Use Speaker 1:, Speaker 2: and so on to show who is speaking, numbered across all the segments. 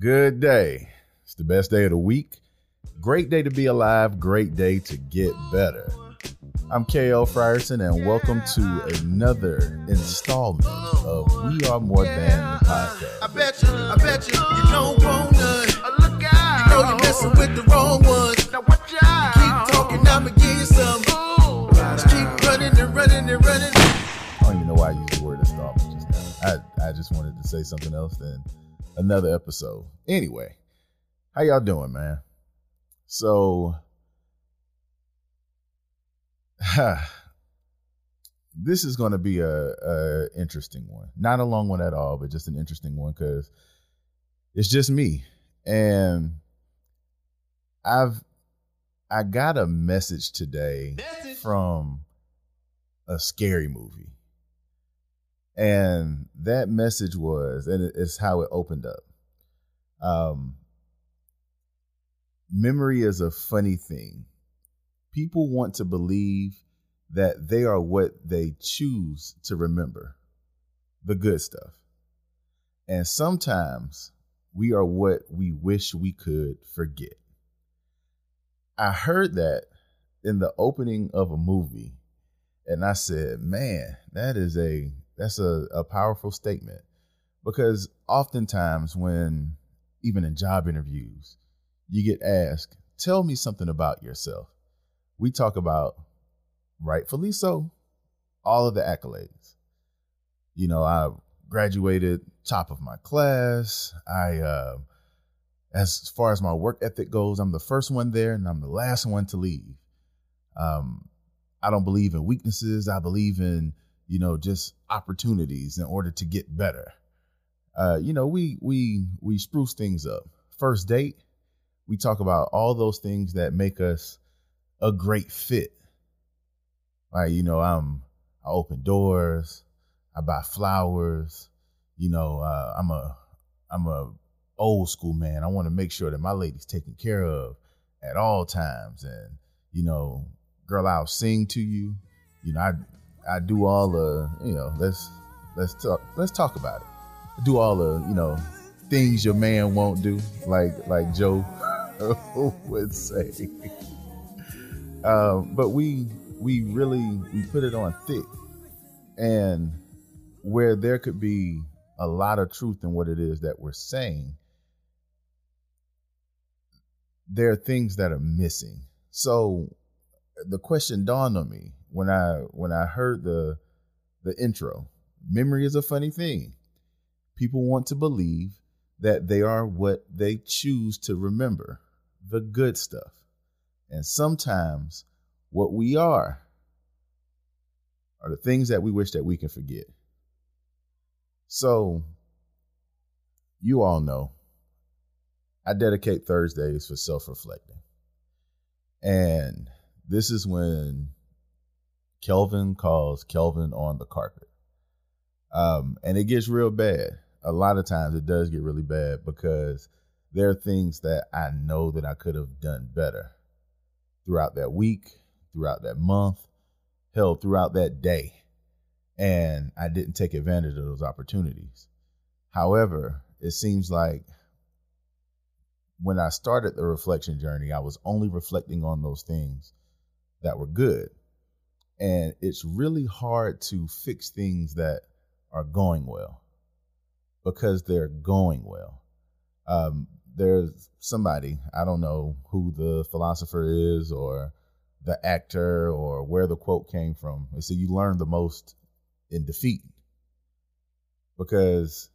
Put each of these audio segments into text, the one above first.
Speaker 1: Good day. It's the best day of the week. Great day to be alive. Great day to get better. I'm KL Frierson, and welcome to another installment of We Are More Than the Podcast.
Speaker 2: I bet you, I bet you, you don't want none. Look out. You know you're messing with the wrong ones. Now watch out. Keep talking, I'ma give you some. Just keep running and running and running.
Speaker 1: I don't even know why I used the word installment just now. I, I just wanted to say something else than another episode. Anyway, how y'all doing, man? So, this is going to be a, a interesting one. Not a long one at all, but just an interesting one because it's just me, and I've I got a message today from a scary movie. And that message was, and it's how it opened up. Um, memory is a funny thing. People want to believe that they are what they choose to remember, the good stuff. And sometimes we are what we wish we could forget. I heard that in the opening of a movie, and I said, man, that is a that's a, a powerful statement. Because oftentimes when even in job interviews, you get asked, tell me something about yourself. We talk about, rightfully so, all of the accolades. You know, I graduated top of my class. I, uh, as far as my work ethic goes, I'm the first one there and I'm the last one to leave. Um, I don't believe in weaknesses. I believe in, you know, just opportunities in order to get better. Uh, you know, we we we spruce things up. First date, we talk about all those things that make us a great fit. Like, you know, I'm I open doors, I buy flowers, you know, uh, I'm a I'm a old school man. I want to make sure that my lady's taken care of at all times. And, you know, girl, I'll sing to you. You know, I I do all the, you know, let's let's talk let's talk about it. I do all the, you know, things your man won't do, like like Joe would say. Um, but we we really we put it on thick, and where there could be a lot of truth in what it is that we're saying, there are things that are missing. So the question dawned on me when I when I heard the the intro. Memory is a funny thing. People want to believe that they are what they choose to remember, the good stuff. And sometimes what we are are the things that we wish that we can forget. So you all know I dedicate Thursdays for self-reflecting. And this is when Kelvin calls Kelvin on the carpet. Um, and it gets real bad. A lot of times it does get really bad because there are things that I know that I could have done better throughout that week, throughout that month, hell, throughout that day. And I didn't take advantage of those opportunities. However, it seems like when I started the reflection journey, I was only reflecting on those things that were good. And it's really hard to fix things that are going well because they're going well. Um, there's somebody, I don't know who the philosopher is or the actor or where the quote came from. They say you learn the most in defeat because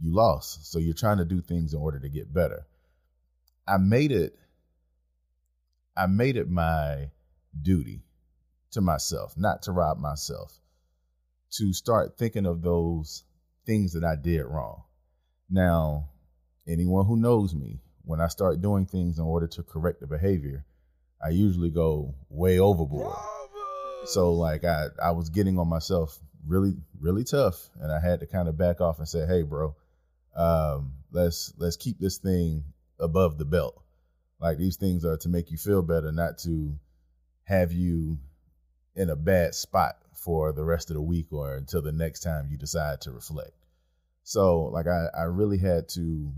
Speaker 1: you lost. So you're trying to do things in order to get better. I made it I made it my duty to myself, not to rob myself, to start thinking of those things that I did wrong. Now, anyone who knows me, when I start doing things in order to correct the behavior, I usually go way overboard. So like I I was getting on myself really really tough and I had to kind of back off and say, "Hey, bro, um, let's let's keep this thing above the belt. Like these things are to make you feel better, not to have you in a bad spot for the rest of the week or until the next time you decide to reflect. So like I, I really had to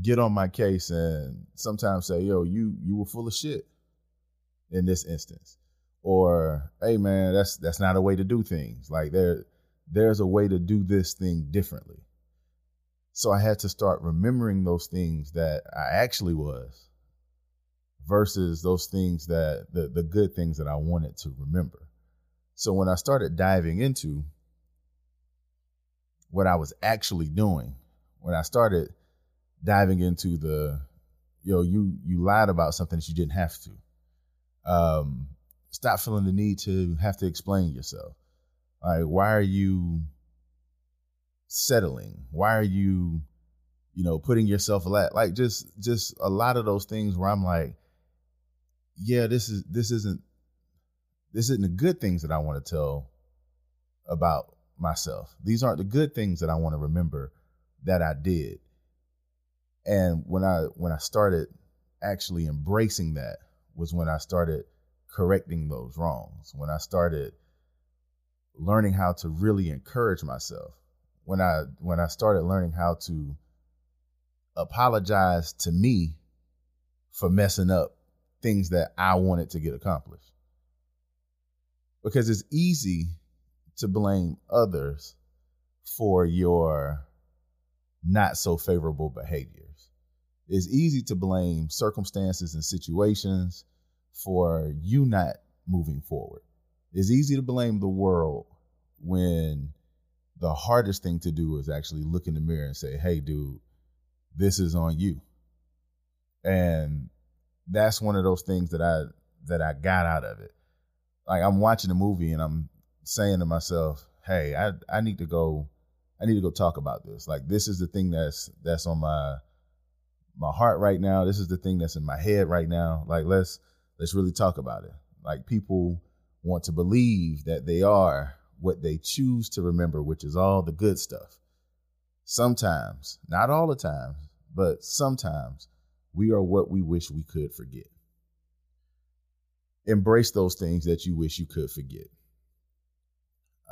Speaker 1: get on my case and sometimes say, "Yo, you you were full of shit." In this instance, or hey man, that's that's not a way to do things. Like there there's a way to do this thing differently. So I had to start remembering those things that I actually was versus those things that the the good things that I wanted to remember. So when I started diving into what I was actually doing, when I started diving into the yo, you you lied about something that you didn't have to. Um, stop feeling the need to have to explain yourself. Like, why are you settling? Why are you, you know, putting yourself like like just just a lot of those things where I'm like, yeah, this is this isn't this isn't the good things that I want to tell about myself. These aren't the good things that I want to remember that I did. And when I when I started actually embracing that was when I started correcting those wrongs. When I started learning how to really encourage myself. When I when I started learning how to apologize to me for messing up things that I wanted to get accomplished. Because it's easy to blame others for your not so favorable behaviors. It's easy to blame circumstances and situations for you not moving forward. It's easy to blame the world when the hardest thing to do is actually look in the mirror and say, hey, dude, this is on you. And that's one of those things that I that I got out of it. Like I'm watching a movie and I'm saying to myself, "Hey, I I need to go I need to go talk about this. Like this is the thing that's that's on my my heart right now. This is the thing that's in my head right now. Like let's let's really talk about it. Like people want to believe that they are what they choose to remember, which is all the good stuff. Sometimes, not all the time, but sometimes we are what we wish we could forget. Embrace those things that you wish you could forget.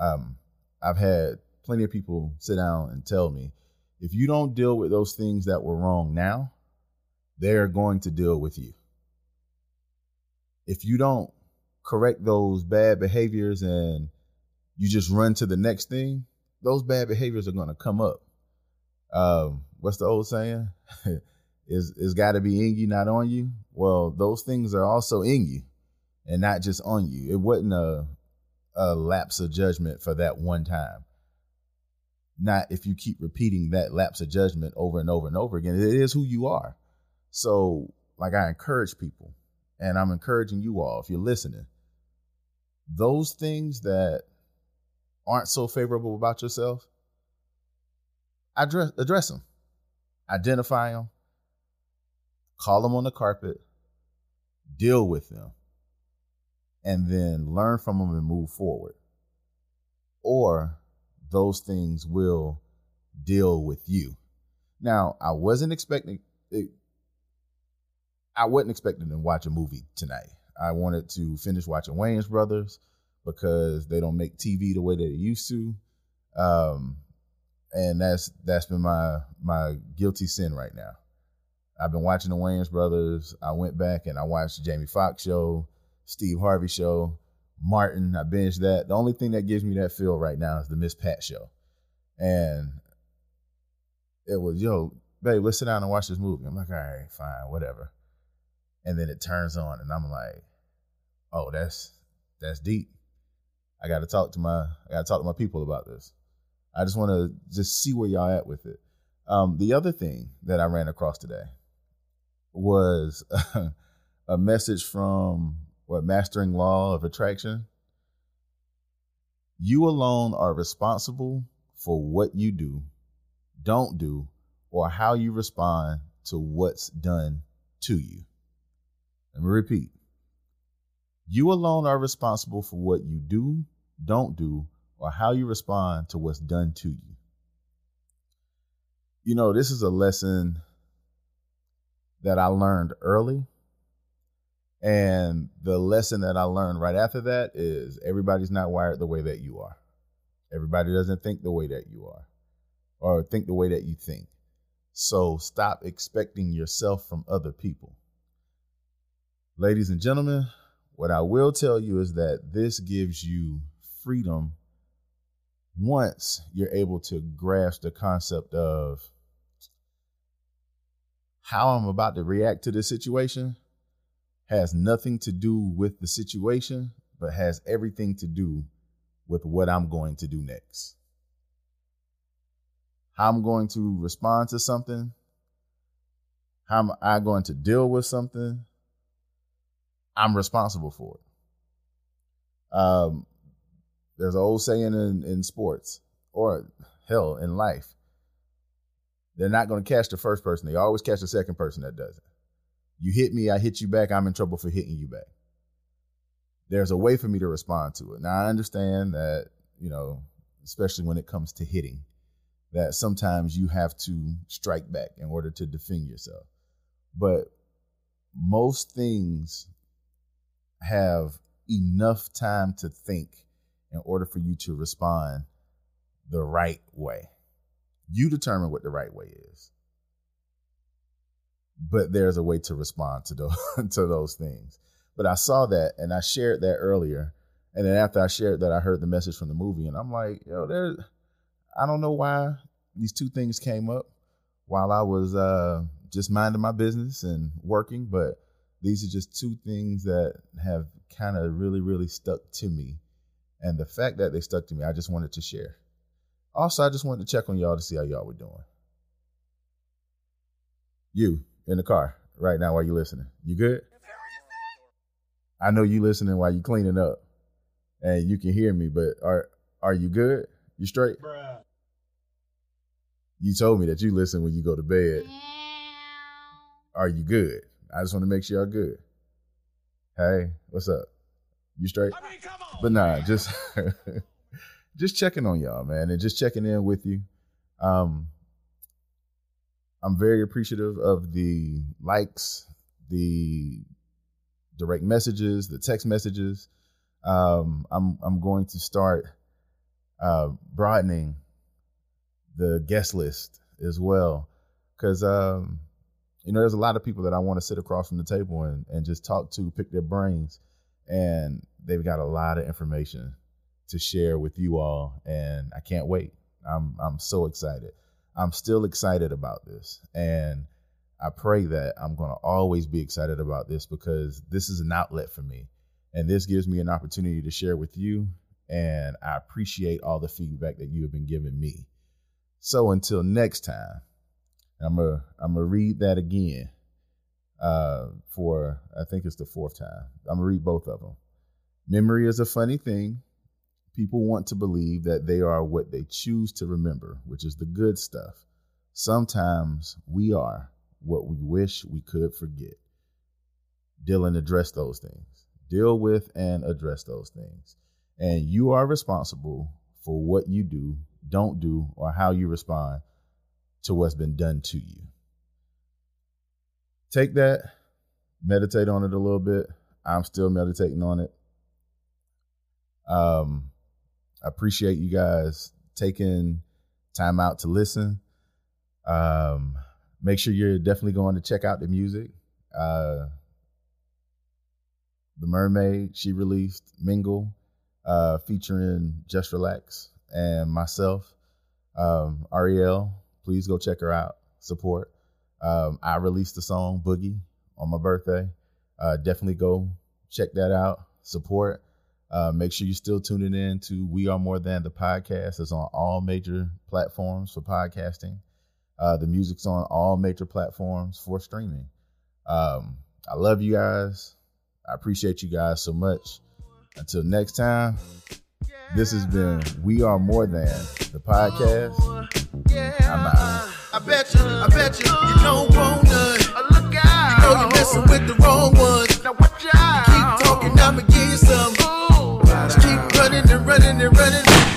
Speaker 1: Um, I've had plenty of people sit down and tell me if you don't deal with those things that were wrong now, they're going to deal with you. If you don't correct those bad behaviors and you just run to the next thing, those bad behaviors are going to come up. Um, what's the old saying? is is got to be in you, not on you. Well, those things are also in you, and not just on you. It wasn't a a lapse of judgment for that one time. Not if you keep repeating that lapse of judgment over and over and over again. It is who you are. So, like I encourage people, and I'm encouraging you all if you're listening. Those things that aren't so favorable about yourself, address address them, identify them, call them on the carpet, deal with them, and then learn from them and move forward. Or those things will deal with you. Now, I wasn't expecting it, I wasn't expecting to watch a movie tonight. I wanted to finish watching Wayans Brothers because they don't make TV the way that they used to. Um, and that's that's been my my guilty sin right now. I've been watching the Wayans brothers. I went back and I watched Jamie Foxx show, Steve Harvey show, Martin. I binged that. The only thing that gives me that feel right now is the Miss Pat show. And it was, yo, babe, let's sit down and watch this movie. I'm like, all right, fine, whatever. And then it turns on and I'm like, oh, that's that's deep. I gotta talk to my I gotta talk to my people about this. I just wanna just see where y'all at with it. Um, the other thing that I ran across today, was a message from what mastering law of attraction. You alone are responsible for what you do, don't do, or how you respond to what's done to you. Let me repeat. You alone are responsible for what you do, don't do, or how you respond to what's done to you. You know, this is a lesson that I learned early. And the lesson that I learned right after that is everybody's not wired the way that you are. Everybody doesn't think the way that you are or think the way that you think. So stop expecting yourself from other people. Ladies and gentlemen, what I will tell you is that this gives you freedom once you're able to grasp the concept of how I'm about to react to this situation has nothing to do with the situation, but has everything to do with what I'm going to do next. How I'm going to respond to something, how am I going to deal with something, I'm responsible for it. Um, there's an old saying in, in sports, or hell, in life. They're not going to catch the first person. They always catch the second person that does it. You hit me, I hit you back, I'm in trouble for hitting you back. There's a way for me to respond to it. Now, I understand that, you know, especially when it comes to hitting, that sometimes you have to strike back in order to defend yourself. But most things have enough time to think in order for you to respond the right way. You determine what the right way is. But there's a way to respond to those to those things. But I saw that and I shared that earlier. And then after I shared that, I heard the message from the movie, and I'm like, yo, there I don't know why these two things came up while I was uh, just minding my business and working, but these are just two things that have kind of really, really stuck to me. And the fact that they stuck to me, I just wanted to share. Also, I just wanted to check on y'all to see how y'all were doing. You in the car right now while you listening. You good? I know you listening while you cleaning up, and you can hear me. But are are you good? You straight? Bruh. You told me that you listen when you go to bed. Are you good? I just want to make sure y'all good. Hey, what's up? You straight? I mean, but nah, just just checking on y'all, man, and just checking in with you. Um, I'm very appreciative of the likes, the direct messages, the text messages. Um, I'm I'm going to start uh, broadening the guest list as well, because um, you know, there's a lot of people that I want to sit across from the table and, and just talk to, pick their brains. And they've got a lot of information to share with you all. And I can't wait. I'm I'm so excited. I'm still excited about this. And I pray that I'm gonna always be excited about this because this is an outlet for me. And this gives me an opportunity to share with you. And I appreciate all the feedback that you have been giving me. So until next time. I'm gonna I'm gonna read that again uh, for I think it's the fourth time. I'm gonna read both of them. Memory is a funny thing. People want to believe that they are what they choose to remember, which is the good stuff. Sometimes we are what we wish we could forget. Deal and address those things. Deal with and address those things. And you are responsible for what you do, don't do, or how you respond to what's been done to you. Take that, meditate on it a little bit. I'm still meditating on it. Um, I appreciate you guys taking time out to listen. Um, make sure you're definitely going to check out the music. Uh, the Mermaid, she released Mingle, uh, featuring Just Relax and myself, um, Ariel please go check her out. Support. Um, I released the song Boogie on my birthday. Uh, definitely go check that out. Support. Uh, make sure you're still tuning in to We Are More Than the podcast. It's on all major platforms for podcasting. Uh, the music's on all major platforms for streaming. Um, I love you guys. I appreciate you guys so much. Until next time, this has been We Are More Than the podcast. I'm out. I bet you, I bet you, you don't want none. You know you're messing with the wrong ones. running and running.